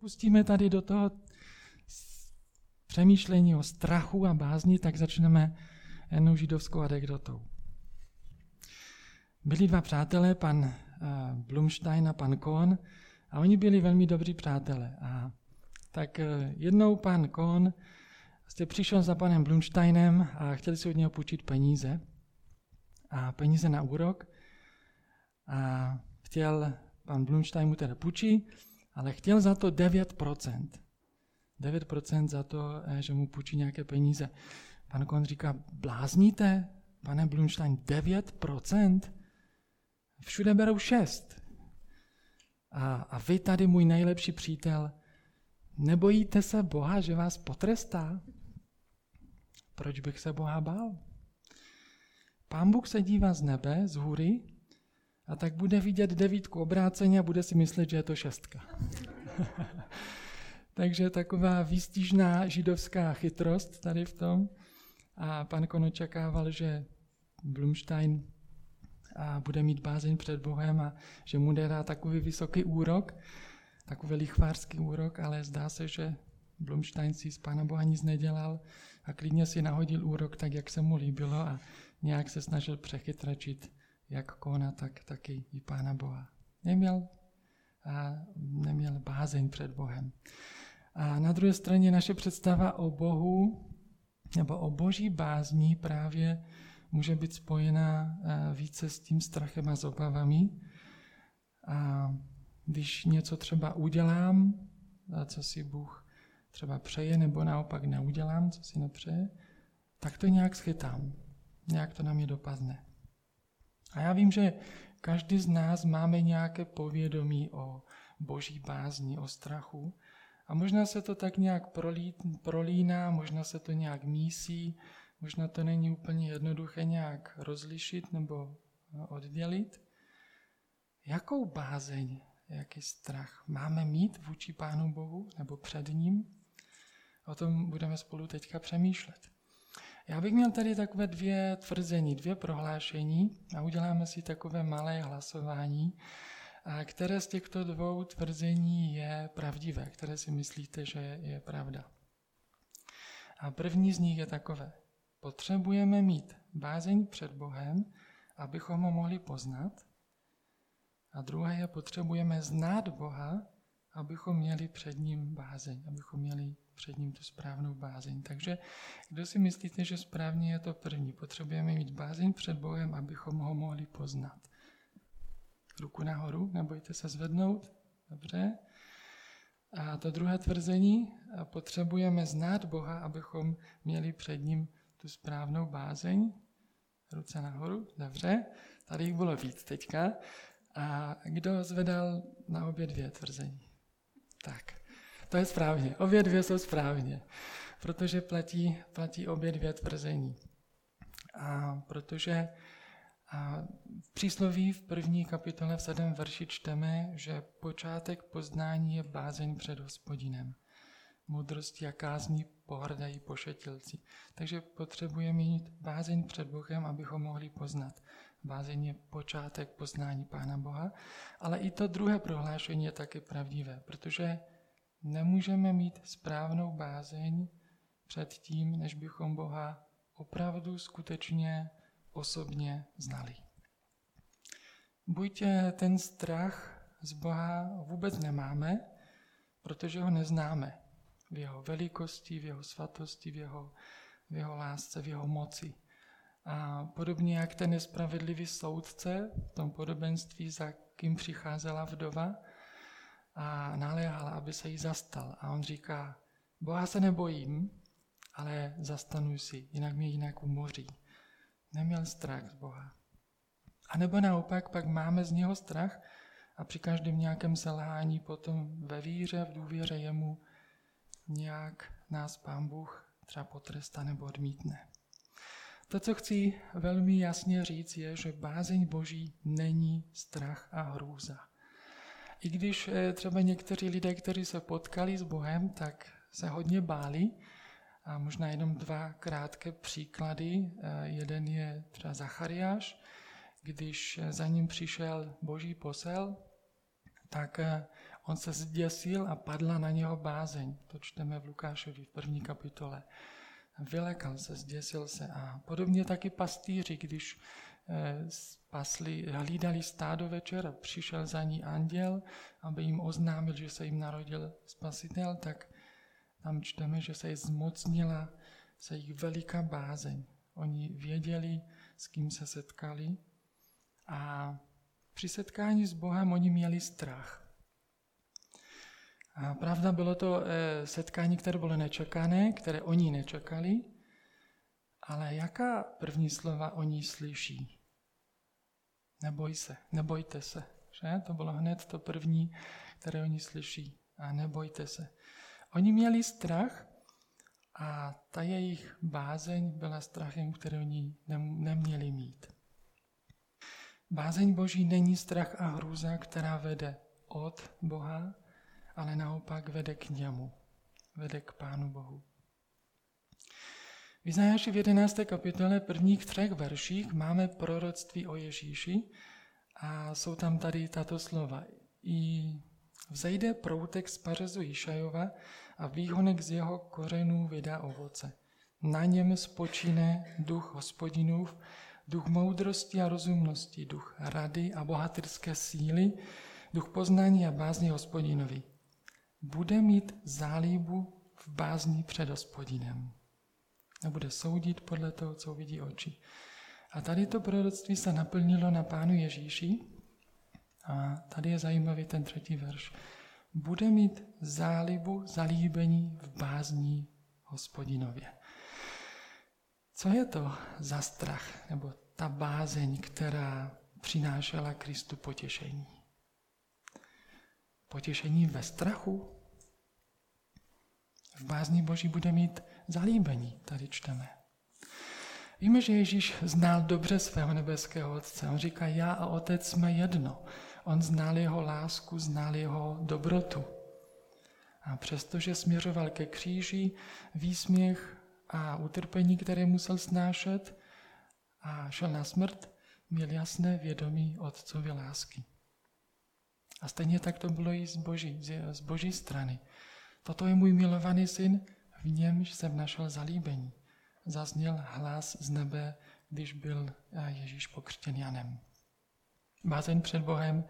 pustíme tady do toho přemýšlení o strachu a bázni, tak začneme jednou židovskou anekdotou. Byli dva přátelé, pan eh, Blumstein a pan Kohn, a oni byli velmi dobří přátelé. A tak eh, jednou pan Kohn jste přišel za panem Blumsteinem a chtěli si od něho půjčit peníze. A peníze na úrok. A chtěl, pan Blumstein mu teda půjčí, ale chtěl za to 9%. 9% za to, eh, že mu půjčí nějaké peníze. Pan Kohn říká, blázníte, pane Blumstein, 9%? Všude berou 6. A, a vy tady, můj nejlepší přítel, nebojíte se Boha, že vás potrestá? Proč bych se Boha bál? Pán Bůh se dívá z nebe, z hůry, a tak bude vidět devítku obráceně a bude si myslet, že je to šestka. Takže taková výstižná židovská chytrost tady v tom. A pan Kon očekával, že Blumstein a bude mít bázeň před Bohem a že mu dá takový vysoký úrok, takový lichvářský úrok, ale zdá se, že Blumstein si z Pána Boha nic nedělal a klidně si nahodil úrok tak, jak se mu líbilo a nějak se snažil přechytračit jak Kona, tak taky i Pána Boha. Neměl, a neměl bázeň před Bohem. A na druhé straně naše představa o Bohu nebo o boží bázní právě může být spojená eh, více s tím strachem a s obavami. A když něco třeba udělám, co si Bůh třeba přeje, nebo naopak neudělám, co si nepřeje, tak to nějak schytám. Nějak to na mě dopadne. A já vím, že každý z nás máme nějaké povědomí o boží bázni, o strachu. A možná se to tak nějak prolí, prolíná, možná se to nějak mísí, možná to není úplně jednoduché nějak rozlišit nebo oddělit. Jakou bázeň, jaký strach máme mít vůči Pánu Bohu nebo před ním? O tom budeme spolu teďka přemýšlet. Já bych měl tady takové dvě tvrzení, dvě prohlášení a uděláme si takové malé hlasování, které z těchto dvou tvrzení je pravdivé, které si myslíte, že je pravda. A první z nich je takové. Potřebujeme mít bázeň před Bohem, abychom ho mohli poznat. A druhé je, potřebujeme znát Boha, abychom měli před ním bázeň, abychom měli před ním tu správnou bázeň. Takže kdo si myslíte, že správně je to první? Potřebujeme mít bázeň před Bohem, abychom ho mohli poznat. Ruku nahoru, nebojte se zvednout. Dobře. A to druhé tvrzení, potřebujeme znát Boha, abychom měli před ním tu správnou bázeň. Ruce nahoru, dobře. Tady jich bylo víc teďka. A kdo zvedal na obě dvě tvrzení? Tak, to je správně. Obě dvě jsou správně, protože platí, platí obě dvě tvrzení. A protože a v přísloví v první kapitole v sedm verši čteme, že počátek poznání je bázeň před hospodinem. Moudrosti a kázní pohrdají pošetilci. Takže potřebujeme mít bázeň před Bohem, abychom mohli poznat. Bázeň je počátek poznání Pána Boha, ale i to druhé prohlášení je taky pravdivé, protože nemůžeme mít správnou bázeň před tím, než bychom Boha opravdu skutečně osobně znali. Buď ten strach z Boha vůbec nemáme, protože ho neznáme v jeho velikosti, v jeho svatosti, v jeho, v jeho lásce, v jeho moci. A podobně jak ten nespravedlivý soudce v tom podobenství, za kým přicházela vdova a naléhala, aby se jí zastal. A on říká, Boha se nebojím, ale zastanu si, jinak mě jinak umoří. Neměl strach z Boha. A nebo naopak, pak máme z něho strach a při každém nějakém selhání potom ve víře, v důvěře jemu nějak nás Pán Bůh třeba potrestá nebo odmítne. To, co chci velmi jasně říct, je, že bázeň Boží není strach a hrůza. I když eh, třeba někteří lidé, kteří se potkali s Bohem, tak se hodně báli. A možná jenom dva krátké příklady. Eh, jeden je třeba Zachariáš, když za ním přišel boží posel, tak eh, On se zděsil a padla na něho bázeň. To čteme v Lukášovi v první kapitole. Vylekal se, zděsil se a podobně taky pastýři, když eh, pasli, hlídali stádo večer přišel za ní anděl, aby jim oznámil, že se jim narodil spasitel, tak tam čteme, že se zmocnila se jich veliká bázeň. Oni věděli, s kým se setkali a při setkání s Bohem oni měli strach. A pravda, bylo to eh, setkání, které bylo nečekané, které oni nečekali, ale jaká první slova oni slyší? Neboj se, nebojte se. Že? To bylo hned to první, které oni slyší. A nebojte se. Oni měli strach a ta jejich bázeň byla strachem, který oni neměli mít. Bázeň Boží není strach a hrůza, která vede od Boha, ale naopak vede k němu, vede k Pánu Bohu. Izajáši v 11. kapitole prvních třech verších máme proroctví o Ježíši a jsou tam tady tato slova. I vzejde proutek z pařezu Jišajova a výhonek z jeho kořenů vydá ovoce. Na něm spočíne duch hospodinův, duch moudrosti a rozumnosti, duch rady a bohatyrské síly, duch poznání a bázní hospodinovi. Bude mít zálíbu v bázní před hospodinem. Nebude soudit podle toho, co vidí oči. A tady to proroctví se naplnilo na pánu Ježíši. A tady je zajímavý ten třetí verš. Bude mít zálibu, zalíbení v bázní hospodinově. Co je to za strach, nebo ta bázeň, která přinášela Kristu potěšení? Potěšení ve strachu? V bázní Boží bude mít zalíbení, tady čteme. Víme, že Ježíš znal dobře svého nebeského Otce. On říká, já a Otec jsme jedno. On znal jeho lásku, znal jeho dobrotu. A přestože směřoval ke kříži, výsměch a utrpení, které musel snášet a šel na smrt, měl jasné vědomí Otcovy lásky. A stejně tak to bylo i z boží, z boží strany. Toto je můj milovaný syn, v němž jsem našel zalíbení. Zazněl hlas z nebe, když byl eh, Ježíš pokřtěn Janem. Bázeň před Bohem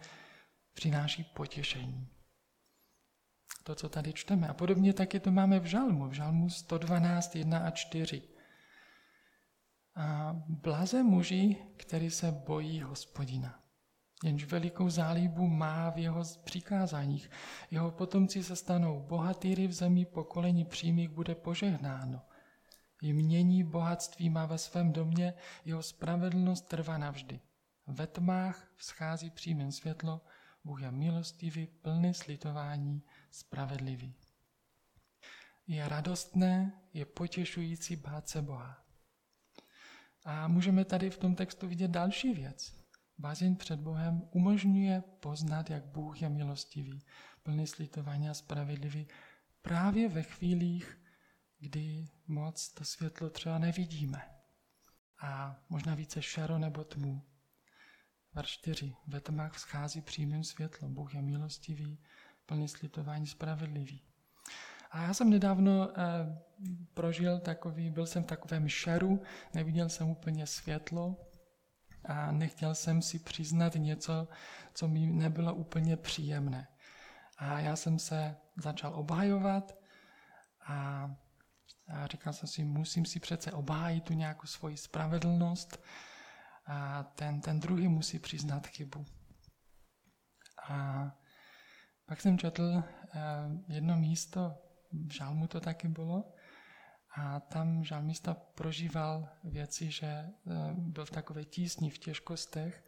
přináší potěšení. To, co tady čteme. A podobně taky to máme v žalmu, v žalmu 112, 1 a 4. A blaze muži, který se bojí hospodina jenž velikou zálíbu má v jeho přikázáních. Jeho potomci se stanou bohatýry v zemi, pokolení přímých bude požehnáno. Jmění bohatství má ve svém domě, jeho spravedlnost trvá navždy. Ve tmách vzchází přímým světlo, Bůh je milostivý, plný slitování, spravedlivý. Je radostné, je potěšující bát se Boha. A můžeme tady v tom textu vidět další věc. Bázeň před Bohem umožňuje poznat, jak Bůh je milostivý, plný slitování a spravedlivý právě ve chvílích, kdy moc to světlo třeba nevidíme. A možná více šaro nebo tmu. Verš 4. Ve tmách vzchází přímým světlo. Bůh je milostivý, plný slitování, spravedlivý. A já jsem nedávno eh, prožil takový, byl jsem v takovém šaru, neviděl jsem úplně světlo, a nechtěl jsem si přiznat něco, co mi nebylo úplně příjemné. A já jsem se začal obhajovat a, a říkal jsem si, musím si přece obhájit tu nějakou svoji spravedlnost a ten, ten druhý musí přiznat chybu. A pak jsem četl eh, jedno místo, v Žalmu to taky bylo, a tam žalmista prožíval věci, že eh, byl v takové tísni, v těžkostech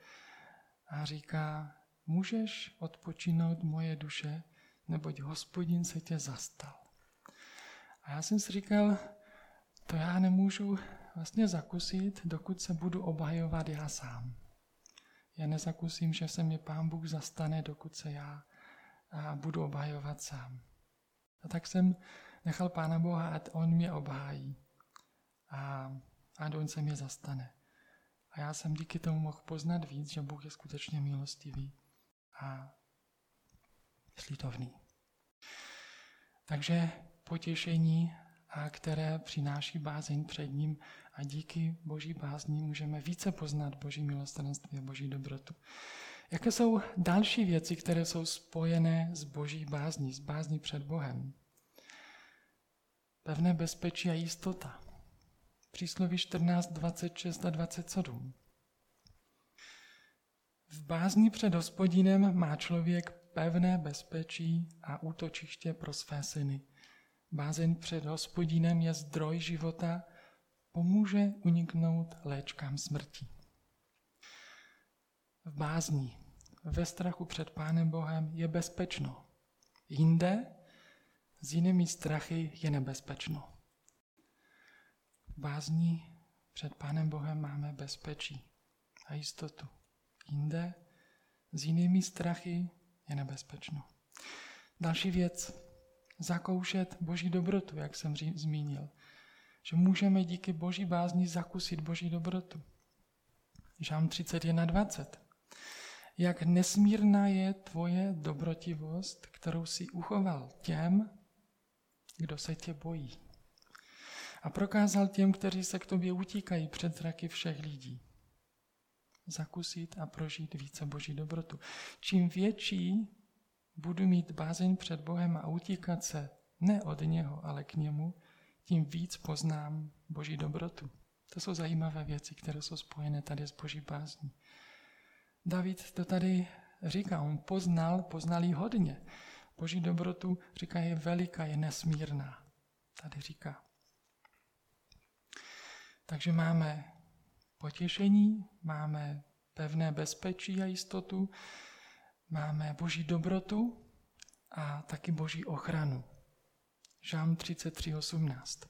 a říká, můžeš odpočinout moje duše, neboť hospodin se tě zastal. A já jsem si říkal, to já nemůžu vlastně zakusit, dokud se budu obhajovat já sám. Já nezakusím, že se mi pán Bůh zastane, dokud se já budu obhajovat sám. A tak jsem nechal Pána Boha, ať On mě obhájí a, a on se mě zastane. A já jsem díky tomu mohl poznat víc, že Bůh je skutečně milostivý. A slitovný. Takže potěšení, které přináší bázeň před ním a díky boží bázní můžeme více poznat boží milostrenství a boží dobrotu. Jaké jsou další věci, které jsou spojené s boží bázní, s bázní před Bohem? Pevné bezpečí a jistota. Přísloví 14, 26 a 27. V bázni před hospodinem má člověk pevné bezpečí a útočiště pro své syny. Bázeň před hospodinem je zdroj života, pomůže uniknout léčkám smrti. V bázni, ve strachu před Pánem Bohem je bezpečno. Jinde s jinými strachy je nebezpečno. V bázni před Pánem Bohem máme bezpečí a jistotu. Jinde s jinými strachy je nebezpečno. Další věc, zakoušet Boží dobrotu, jak jsem zmínil. Že můžeme díky Boží bázni zakusit Boží dobrotu. Žám 31.20. Jak nesmírná je tvoje dobrotivost, kterou si uchoval těm, kdo se tě bojí. A prokázal těm, kteří se k tobě utíkají před zraky všech lidí. Zakusit a prožít více Boží dobrotu. Čím větší budu mít bázeň před Bohem a utíkat se ne od něho, ale k němu, tím víc poznám Boží dobrotu. To jsou zajímavé věci, které jsou spojené tady s Boží bázní. David to tady říká, on poznal, poznal jí hodně. Boží dobrotu, říká, je veliká, je nesmírná. Tady říká. Takže máme potěšení, máme pevné bezpečí a jistotu, máme boží dobrotu a taky boží ochranu. Žám 33.18.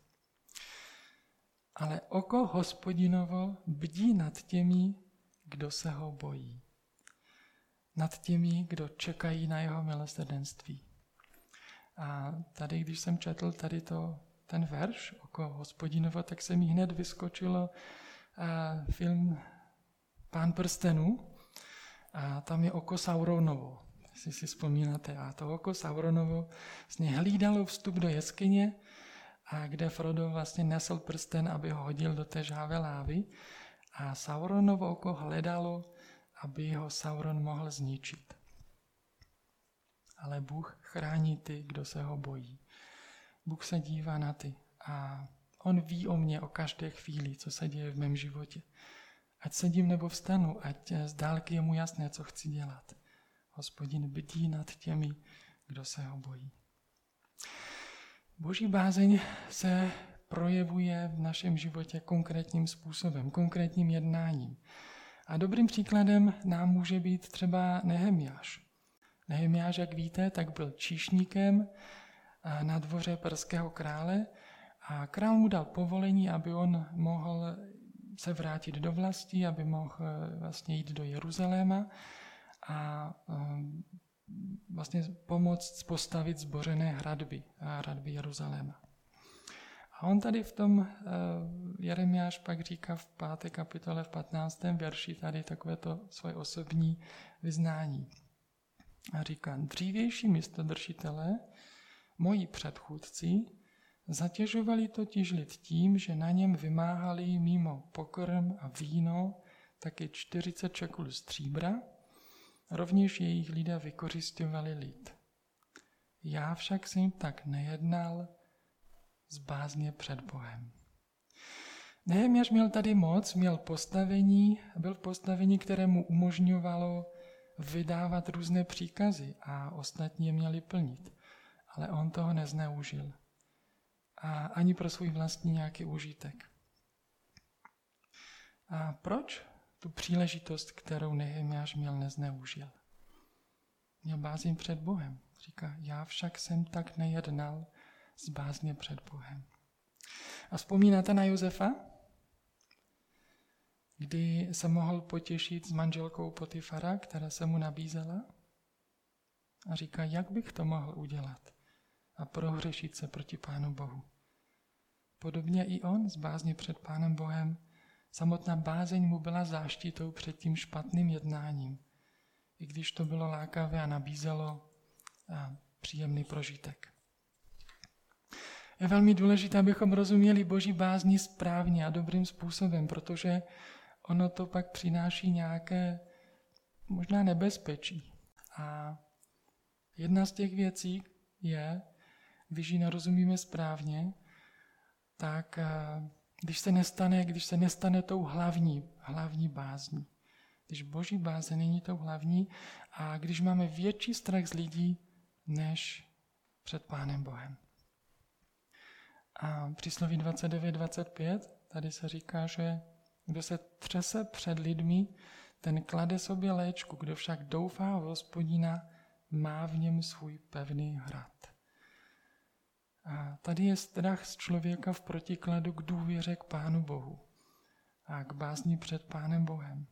Ale oko hospodinovo bdí nad těmi, kdo se ho bojí. Nad těmi, kdo čekají na jeho milosrdenství. A tady, když jsem četl tady to, ten verš oko hospodinovo, tak se mi hned vyskočilo film Pán prstenů, a tam je oko Sauronovo, jestli si vzpomínáte. A to oko Sauronovo vlastně hlídalo vstup do jeskyně, a kde Frodo vlastně nesl prsten, aby ho hodil do té žávé lávy. A Sauronovo oko hledalo, aby ho Sauron mohl zničit. Ale Bůh chrání ty, kdo se ho bojí. Bůh se dívá na ty a on ví o mně, o každé chvíli, co se děje v mém životě. Ať sedím nebo vstanu, ať z dálky je mu jasné, co chci dělat. Hospodin bdí nad těmi, kdo se ho bojí. Boží bázeň se projevuje v našem životě konkrétním způsobem, konkrétním jednáním. A dobrým příkladem nám může být třeba Nehemiáš. Nehemiáš, jak víte, tak byl číšníkem na dvoře perského krále a král mu dal povolení, aby on mohl se vrátit do vlasti, aby mohl eh, vlastně jít do Jeruzaléma a eh, vlastně pomoct postavit zbořené hradby, hradby Jeruzaléma. A on tady v tom, eh, Jeremiáš pak říká v páté kapitole v 15. verši tady takovéto svoje osobní vyznání. A říká, dřívější místodržitelé, moji předchůdci, Zatěžovali totiž lid tím, že na něm vymáhali mimo pokrm a víno taky 40 čekul stříbra, rovněž jejich lidé vykořišťovali lid. Já však jsem tak nejednal z bázně před Bohem. Nehemiáš měl tady moc, měl postavení, byl v postavení, které mu umožňovalo vydávat různé příkazy a ostatní je měli plnit. Ale on toho nezneužil a ani pro svůj vlastní nějaký užitek. A proč tu příležitost, kterou Nehemiáš měl, nezneužil? Měl bázně před Bohem. Říká, já však jsem tak nejednal z bázně před Bohem. A vzpomínáte na Josefa? Kdy se mohl potěšit s manželkou Potifara, která se mu nabízela? A říká, jak bych to mohl udělat? A prohřešit se proti Pánu Bohu. Podobně i on z bázně před Pánem Bohem. Samotná bázeň mu byla záštitou před tím špatným jednáním. I když to bylo lákavé a nabízelo příjemný prožitek. Je velmi důležité, abychom rozuměli Boží bázni správně a dobrým způsobem, protože ono to pak přináší nějaké možná nebezpečí. A jedna z těch věcí je, když ji nerozumíme správně, tak když se nestane, když se nestane tou hlavní, hlavní bázní. Když boží báze není tou hlavní a když máme větší strach z lidí, než před Pánem Bohem. A přísloví 29.25, tady se říká, že kdo se třese před lidmi, ten klade sobě léčku, kdo však doufá v hospodina, má v něm svůj pevný hrad. A tady je strach z člověka v protikladu k důvěře k Pánu Bohu a k bázni před Pánem Bohem.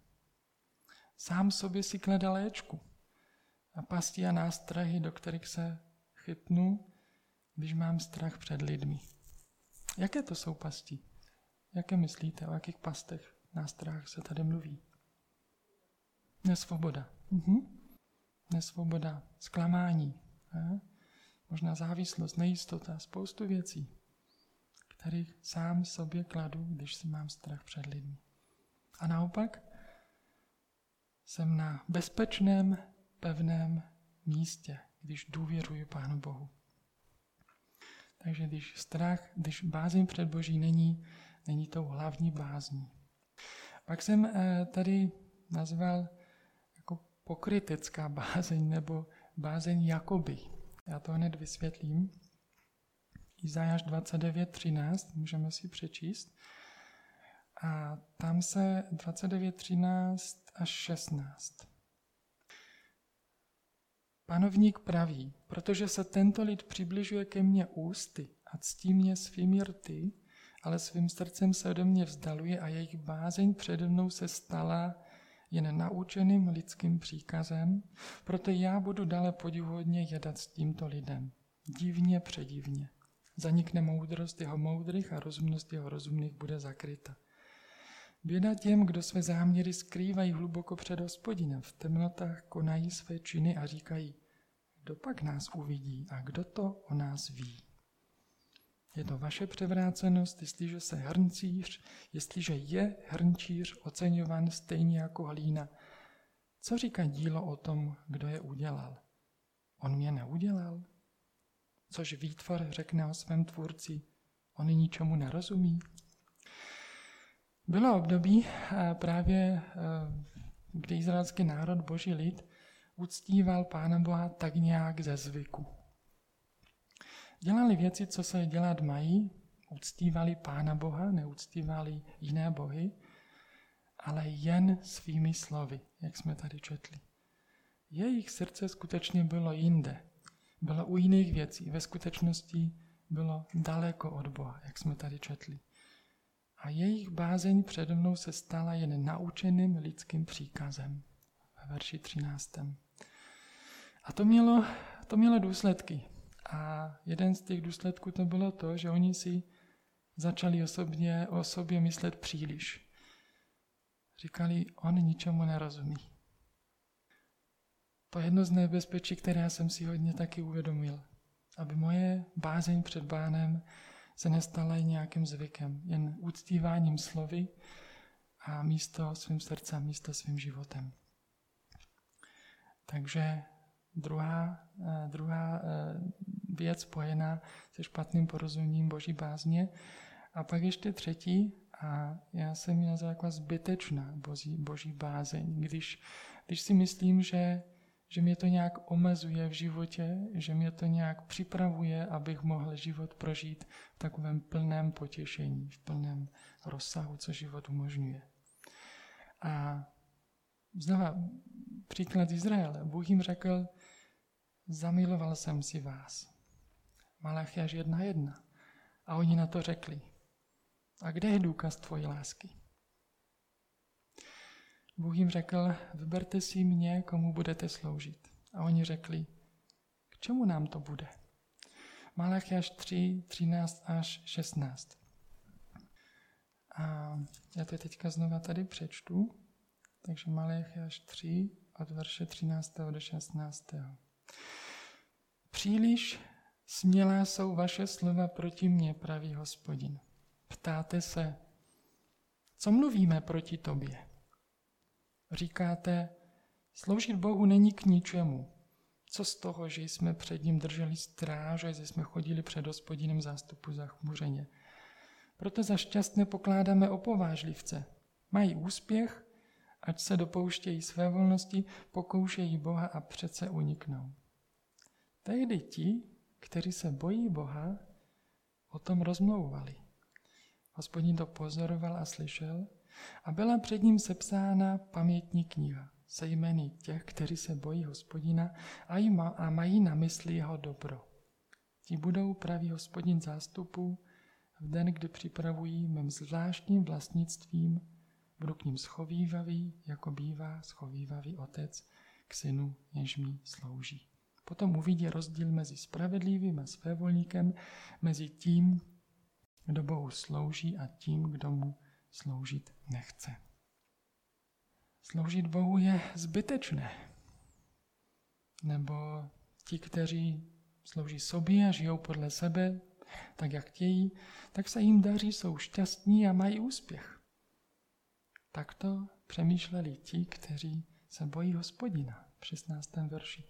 Sám sobě si klade léčku a pasti a nástrahy, do kterých se chytnu, když mám strach před lidmi. Jaké to jsou pasti? Jaké myslíte, o jakých pastech, nástrahách se tady mluví? Nesvoboda. Mhm. Nesvoboda, zklamání, ne? možná závislost, nejistota, spoustu věcí, kterých sám sobě kladu, když si mám strach před lidmi. A naopak jsem na bezpečném, pevném místě, když důvěřuji Pánu Bohu. Takže když strach, když bázím před Boží není, není tou hlavní bázní. Pak jsem eh, tady nazval jako pokrytecká bázeň nebo bázeň jakoby. Já to hned vysvětlím. Izajáš 29.13, můžeme si přečíst. A tam se 29.13 až 16. Panovník praví, protože se tento lid přibližuje ke mně ústy a ctí mě svými rty, ale svým srdcem se ode mě vzdaluje a jejich bázeň přede mnou se stala jen naučeným lidským příkazem, proto já budu dále podivuhodně jedat s tímto lidem. Divně předivně. Zanikne moudrost jeho moudrých a rozumnost jeho rozumných bude zakryta. Běda těm, kdo své záměry skrývají hluboko před hospodinem, v temnotách konají své činy a říkají, kdo pak nás uvidí a kdo to o nás ví. Je to vaše převrácenost, jestliže se hrncíř, jestliže je hrnčíř oceňován stejně jako hlína. Co říká dílo o tom, kdo je udělal? On mě neudělal? Což výtvor řekne o svém tvůrci, on ničemu nerozumí? Bylo období právě, kdy izraelský národ, boží lid, uctíval Pána Boha tak nějak ze zvyku. Dělali věci, co se dělat mají, uctívali Pána Boha, neuctívali jiné bohy, ale jen svými slovy, jak jsme tady četli. Jejich srdce skutečně bylo jinde. Bylo u jiných věcí. Ve skutečnosti bylo daleko od Boha, jak jsme tady četli. A jejich bázeň přede mnou se stala jen naučeným lidským příkazem. Ve verši 13. A to mělo, to mělo důsledky. A jeden z těch důsledků to bylo to, že oni si začali osobně, o sobě myslet příliš. Říkali, on ničemu nerozumí. To je jedno z nebezpečí, které jsem si hodně taky uvědomil. Aby moje bázeň před bánem se nestala nějakým zvykem, jen uctíváním slovy a místo svým srdcem, místo svým životem. Takže druhá, eh, druhá eh, věc spojená se špatným porozuměním boží bázně. A pak ještě třetí, a já jsem ji nazval jako zbytečná boží, boží bázeň, když, když si myslím, že, že mě to nějak omezuje v životě, že mě to nějak připravuje, abych mohl život prožít v takovém plném potěšení, v plném rozsahu, co život umožňuje. A znova příklad Izraele. Bůh jim řekl, zamiloval jsem si vás. Malachiaž jedna jedna. A oni na to řekli, a kde je důkaz tvojí lásky? Bůh jim řekl, vyberte si mě, komu budete sloužit. A oni řekli, k čemu nám to bude? Malachiaž 3, 13 až 16. A já to teďka znova tady přečtu. Takže Malachiaž 3 od verše 13. do 16. Příliš smělá jsou vaše slova proti mně, pravý hospodin. Ptáte se, co mluvíme proti tobě? Říkáte, sloužit Bohu není k ničemu. Co z toho, že jsme před ním drželi stráž a že jsme chodili před hospodinem zástupu zachmuřeně? Proto za šťastné pokládáme opovážlivce. Mají úspěch, ať se dopouštějí své volnosti, pokoušejí Boha a přece uniknou. Tehdy ti, kteří se bojí Boha, o tom rozmlouvali. Hospodin to pozoroval a slyšel a byla před ním sepsána pamětní kniha se jmény těch, kteří se bojí hospodina a mají na mysli jeho dobro. Ti budou pravý hospodin zástupu v den, kdy připravují mým zvláštním vlastnictvím, budu k ním schovývavý, jako bývá schovývavý otec k synu, jež mi slouží. Potom uvidí rozdíl mezi spravedlivým a svévolníkem, mezi tím, kdo Bohu slouží a tím, kdo mu sloužit nechce. Sloužit Bohu je zbytečné. Nebo ti, kteří slouží sobě a žijou podle sebe, tak jak chtějí, tak se jim daří, jsou šťastní a mají úspěch. Takto přemýšleli ti, kteří se bojí hospodina v 16. verši.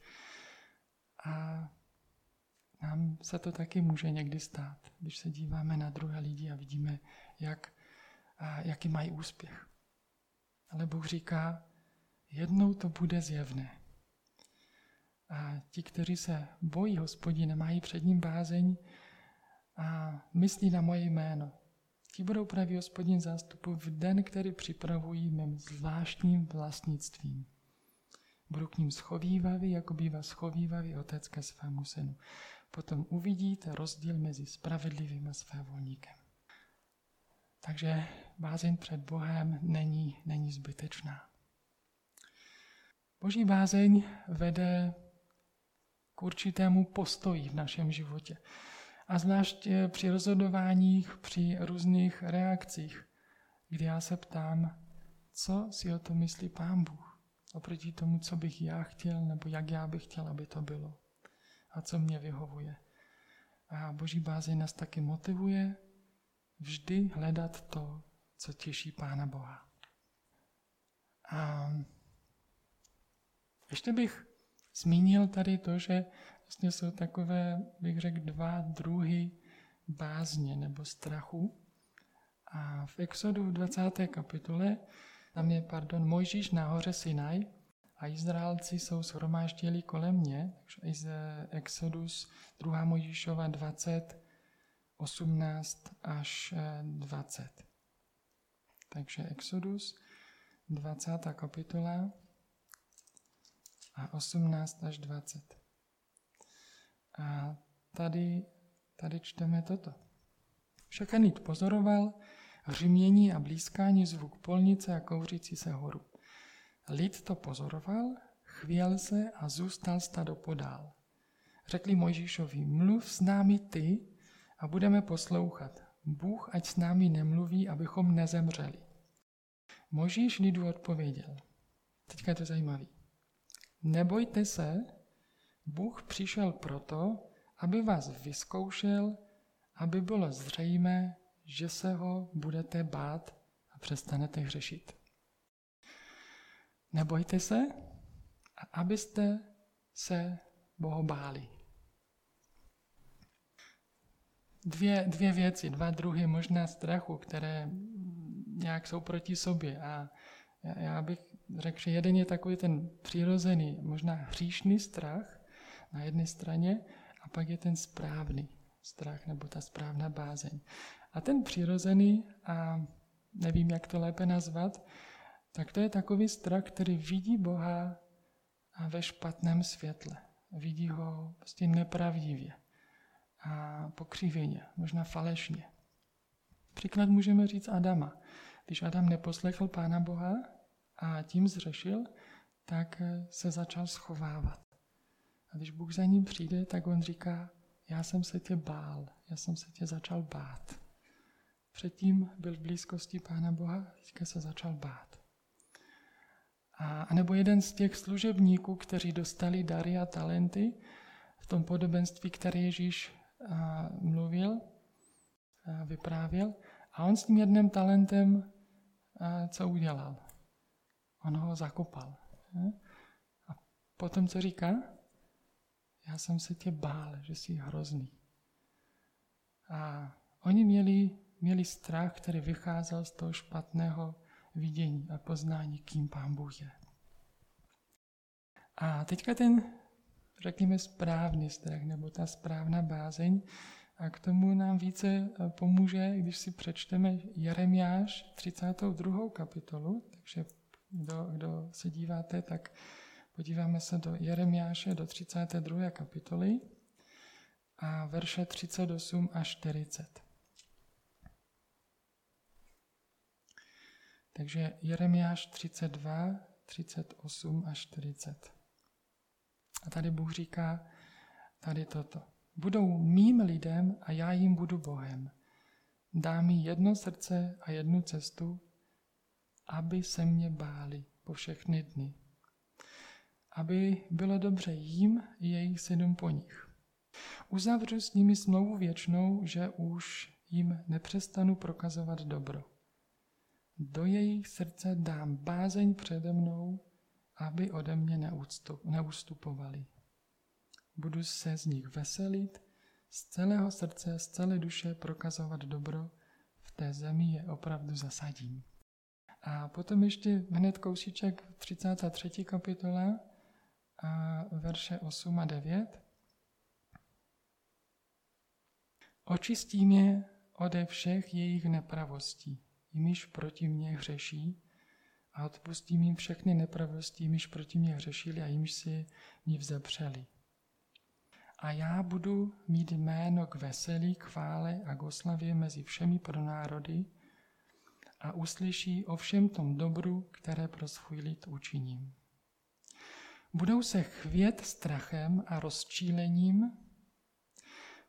A nám se to taky může někdy stát, když se díváme na druhé lidi a vidíme, jak, a jaký mají úspěch. Ale Bůh říká, jednou to bude zjevné. A ti, kteří se bojí hospodina, mají před ním bázeň a myslí na moje jméno. Ti budou pravý hospodin zástupu v den, který připravují mým zvláštním vlastnictvím. Budu k ním schovývavý, jako bývá schovývavý otec ke svému synu. Potom uvidíte rozdíl mezi spravedlivým a svévolníkem. Takže bázeň před Bohem není, není zbytečná. Boží bázeň vede k určitému postoji v našem životě. A zvlášť při rozhodováních, při různých reakcích, kdy já se ptám, co si o to myslí Pán Bůh, oproti tomu, co bych já chtěl, nebo jak já bych chtěl, aby to bylo a co mě vyhovuje. A Boží bázeň nás taky motivuje vždy hledat to, co těší Pána Boha. A ještě bych zmínil tady to, že vlastně jsou takové, bych řekl, dva druhy bázně nebo strachu. A v Exodu v 20. kapitole tam je, pardon, Mojžíš nahoře Sinaj a Izraelci jsou shromáždili kolem mě, takže z Exodus 2. Mojžíšova 20, 18 až 20. Eh, takže Exodus 20. kapitola a 18 až 20. A tady, tady čteme toto. Však Anit pozoroval hřimění a blízkání zvuk polnice a kouřící se horu. Lid to pozoroval, chvěl se a zůstal stado podál. Řekli Mojžíšovi, mluv s námi ty a budeme poslouchat. Bůh ať s námi nemluví, abychom nezemřeli. Mojžíš lidu odpověděl. Teďka je to zajímavé. Nebojte se, Bůh přišel proto, aby vás vyzkoušel, aby bylo zřejmé, že se ho budete bát a přestanete hřešit. Nebojte se, abyste se Boha báli. Dvě, dvě věci, dva druhy možná strachu, které nějak jsou proti sobě. A já bych řekl, že jeden je takový ten přirozený, možná hříšný strach na jedné straně, a pak je ten správný strach nebo ta správná bázeň. A ten přirozený, a nevím, jak to lépe nazvat, tak to je takový strach, který vidí Boha ve špatném světle. Vidí ho prostě nepravdivě a pokřiveně, možná falešně. Příklad můžeme říct Adama. Když Adam neposlechl Pána Boha a tím zřešil, tak se začal schovávat. A když Bůh za ním přijde, tak on říká, já jsem se tě bál, já jsem se tě začal bát. Předtím byl v blízkosti Pána Boha, teďka se začal bát. A, nebo jeden z těch služebníků, kteří dostali dary a talenty, v tom podobenství, které Ježíš mluvil, vyprávěl. A on s tím jedním talentem co udělal? On ho zakopal. A potom co říká? Já jsem se tě bál, že jsi hrozný. A oni měli, měli strach, který vycházel z toho špatného vidění a poznání, kým Pán Bůh je. A teďka ten, řekněme, správný strach, nebo ta správná bázeň, a k tomu nám více eh, pomůže, když si přečteme Jeremiáš 32. kapitolu. Takže kdo, kdo se díváte, tak podíváme se do Jeremiáše do 32. kapitoly a verše 38 až 40. Takže Jeremiáš 32, 38 až 40. A tady Bůh říká tady toto. Budou mým lidem a já jim budu Bohem. Dám mi jedno srdce a jednu cestu, aby se mě báli po všechny dny. Aby bylo dobře jim i jejich synům po nich. Uzavřu s nimi smlouvu věčnou, že už jim nepřestanu prokazovat dobro. Do jejich srdce dám bázeň přede mnou, aby ode mě neustupovali. Budu se z nich veselit, z celého srdce, z celé duše prokazovat dobro, v té zemi je opravdu zasadím. A potom ještě hned kousíček 33. kapitola, a verše 8 a 9. Očistím je ode všech jejich nepravostí, jimiž proti mně hřeší, a odpustím jim všechny nepravosti, jimiž proti mě hřešili a jimž si mi vzepřeli a já budu mít jméno k veselí, chvále a k oslavě mezi všemi pro národy a uslyší o všem tom dobru, které pro svůj lid učiním. Budou se chvět strachem a rozčílením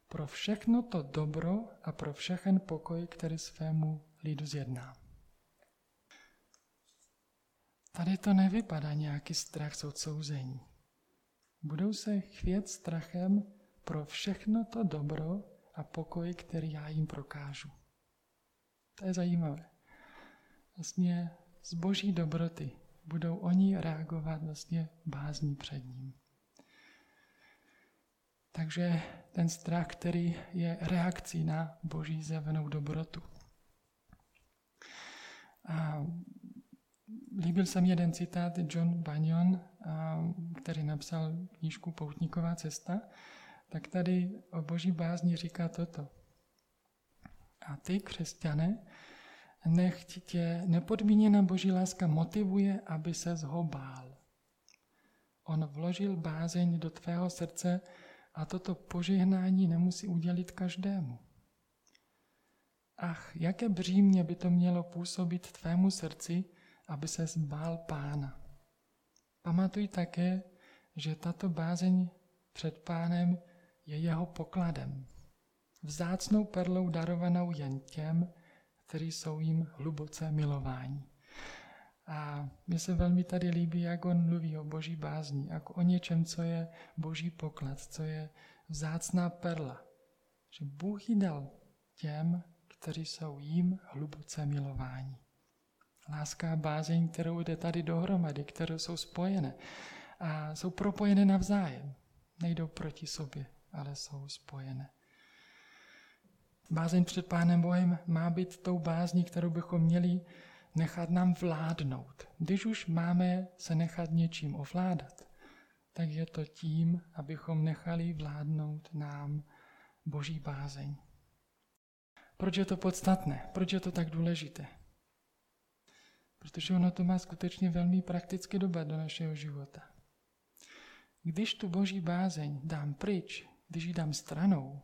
pro všechno to dobro a pro všechen pokoj, který svému lidu zjedná. Tady to nevypadá nějaký strach z odsouzení. Budou se chvět strachem pro všechno to dobro a pokoj, který já jim prokážu. To je zajímavé. Vlastně z boží dobroty budou oni reagovat vlastně bázní před ním. Takže ten strach, který je reakcí na boží zjevenou dobrotu. A líbil se mi jeden citát John Bunyan, který napsal knížku Poutníková cesta, tak tady o boží bázni říká toto. A ty, křesťané, nech tě nepodmíněná boží láska motivuje, aby se zhobál. On vložil bázeň do tvého srdce a toto požehnání nemusí udělit každému. Ach, jaké břímě by to mělo působit tvému srdci, aby se zbál pána. Pamatuj také, že tato bázeň před pánem je jeho pokladem, vzácnou perlou darovanou jen těm, kteří jsou jim hluboce milováni. A mně se velmi tady líbí, jak on mluví o boží bázni, jako o něčem, co je boží poklad, co je vzácná perla. Že Bůh ji dal těm, kteří jsou jim hluboce milováni. Láska a bázeň, kterou jde tady dohromady, které jsou spojené a jsou propojené navzájem. Nejdou proti sobě, ale jsou spojené. Bázeň před Pánem Bohem má být tou bázní, kterou bychom měli nechat nám vládnout. Když už máme se nechat něčím ovládat, tak je to tím, abychom nechali vládnout nám Boží bázeň. Proč je to podstatné? Proč je to tak důležité? Protože ono to má skutečně velmi praktický dopad do našeho života. Když tu boží bázeň dám pryč, když ji dám stranou,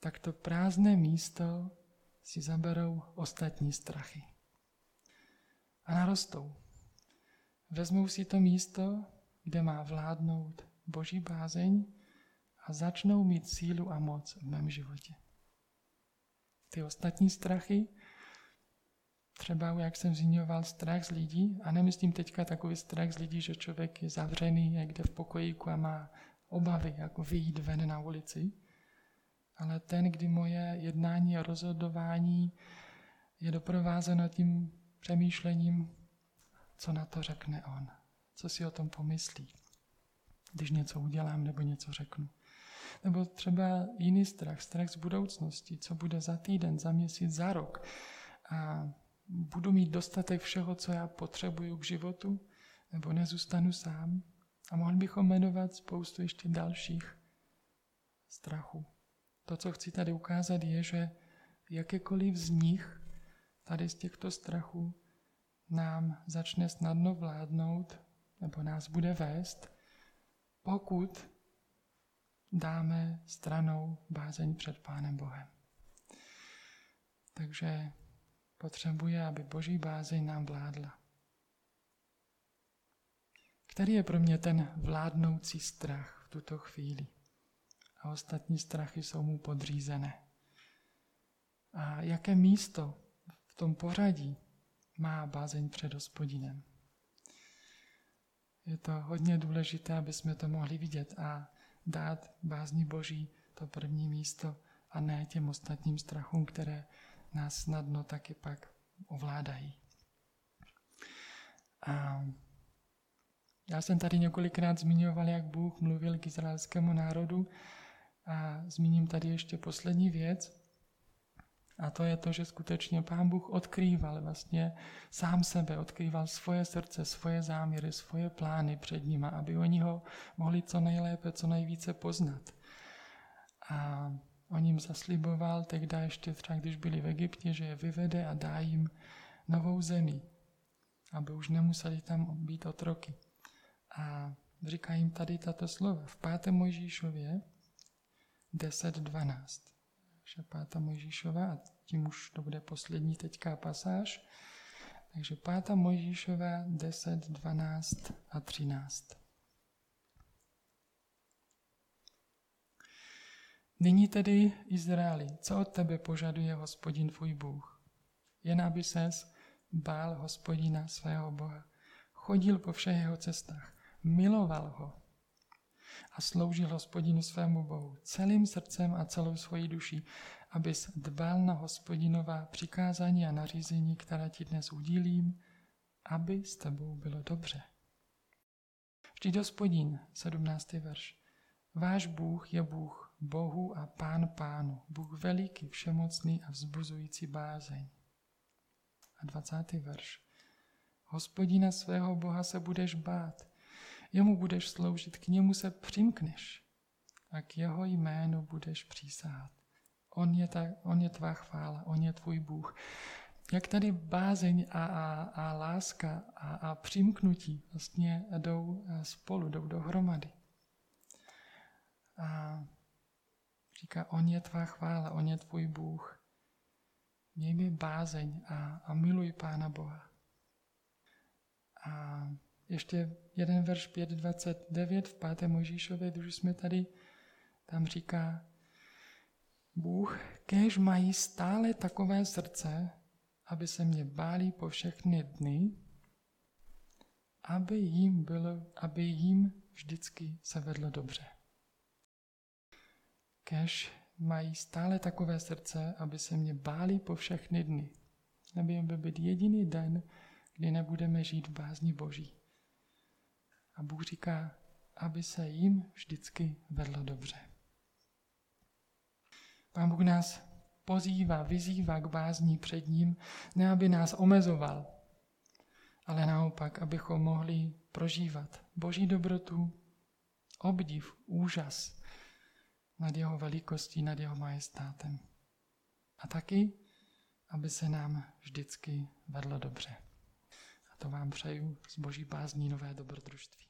tak to prázdné místo si zaberou ostatní strachy. A narostou. Vezmou si to místo, kde má vládnout boží bázeň a začnou mít sílu a moc v mém životě. Ty ostatní strachy Třeba, jak jsem zmiňoval, strach z lidí, a nemyslím teďka takový strach z lidí, že člověk je zavřený někde v pokojíku a má obavy, jako vyjít ven na ulici, ale ten, kdy moje jednání a rozhodování je doprovázeno tím přemýšlením, co na to řekne on, co si o tom pomyslí, když něco udělám nebo něco řeknu. Nebo třeba jiný strach, strach z budoucnosti, co bude za týden, za měsíc, za rok. A budu mít dostatek všeho, co já potřebuju k životu, nebo nezůstanu sám. A mohli bychom jmenovat spoustu ještě dalších strachů. To, co chci tady ukázat, je, že jakékoliv z nich, tady z těchto strachů, nám začne snadno vládnout, nebo nás bude vést, pokud dáme stranou bázeň před Pánem Bohem. Takže potřebuje, aby Boží bázeň nám vládla. Který je pro mě ten vládnoucí strach v tuto chvíli? Ostatní strachy jsou mu podřízené. A jaké místo v tom pořadí má bázeň před hospodinem? Je to hodně důležité, aby jsme to mohli vidět a dát bázni Boží to první místo a ne těm ostatním strachům, které nás snadno taky pak ovládají. A já jsem tady několikrát zmiňoval, jak Bůh mluvil k izraelskému národu a zmíním tady ještě poslední věc. A to je to, že skutečně Pán Bůh odkrýval vlastně sám sebe, odkrýval svoje srdce, svoje záměry, svoje plány před nima, aby oni ho mohli co nejlépe, co nejvíce poznat. A on jim zasliboval tehdy ještě třeba, když byli v Egyptě, že je vyvede a dá jim novou zemi, aby už nemuseli tam být otroky. A říká jim tady tato slova v 5. Mojžíšově 10.12. Že 5. Mojžíšova, a tím už to bude poslední teďka pasáž. Takže 5. Mojžíšova 10, 12 a 13. Nyní tedy, Izraeli, co od tebe požaduje hospodin tvůj Bůh? Jen aby ses bál hospodina svého Boha, chodil po všech jeho cestách, miloval ho a sloužil hospodinu svému Bohu celým srdcem a celou svojí duší, abys dbal na hospodinová přikázání a nařízení, která ti dnes udílím, aby s tebou bylo dobře. Vždyť hospodin, 17. verš, váš Bůh je Bůh Bohu a Pán Pánu, Bůh veliký, všemocný a vzbuzující bázeň. A 20. verš. Hospodina svého Boha se budeš bát, jemu budeš sloužit, k němu se přimkneš a k jeho jménu budeš přísahat. On je, ta, on je tvá chvála, on je tvůj Bůh. Jak tady bázeň a, a, a láska a, a přimknutí vlastně jdou eh, spolu, jdou dohromady. A říká, on je tvá chvála, on je tvůj Bůh. Měj mi bázeň a, a miluj Pána Boha. A ještě jeden verš 5.29 v 5. Možíšově, když jsme tady, tam říká, Bůh, kež mají stále takové srdce, aby se mě báli po všechny dny, aby jim, bylo, aby jim vždycky se vedlo dobře. Kež mají stále takové srdce, aby se mě báli po všechny dny. Aby by být jediný den, kdy nebudeme žít v bázni Boží. A Bůh říká, aby se jim vždycky vedlo dobře. Pán Bůh nás pozývá, vyzývá k bázní před ním, ne aby nás omezoval, ale naopak, abychom mohli prožívat Boží dobrotu, obdiv, úžas nad jeho velikostí, nad jeho majestátem. A taky, aby se nám vždycky vedlo dobře. A to vám přeju z Boží bázní nové dobrodružství.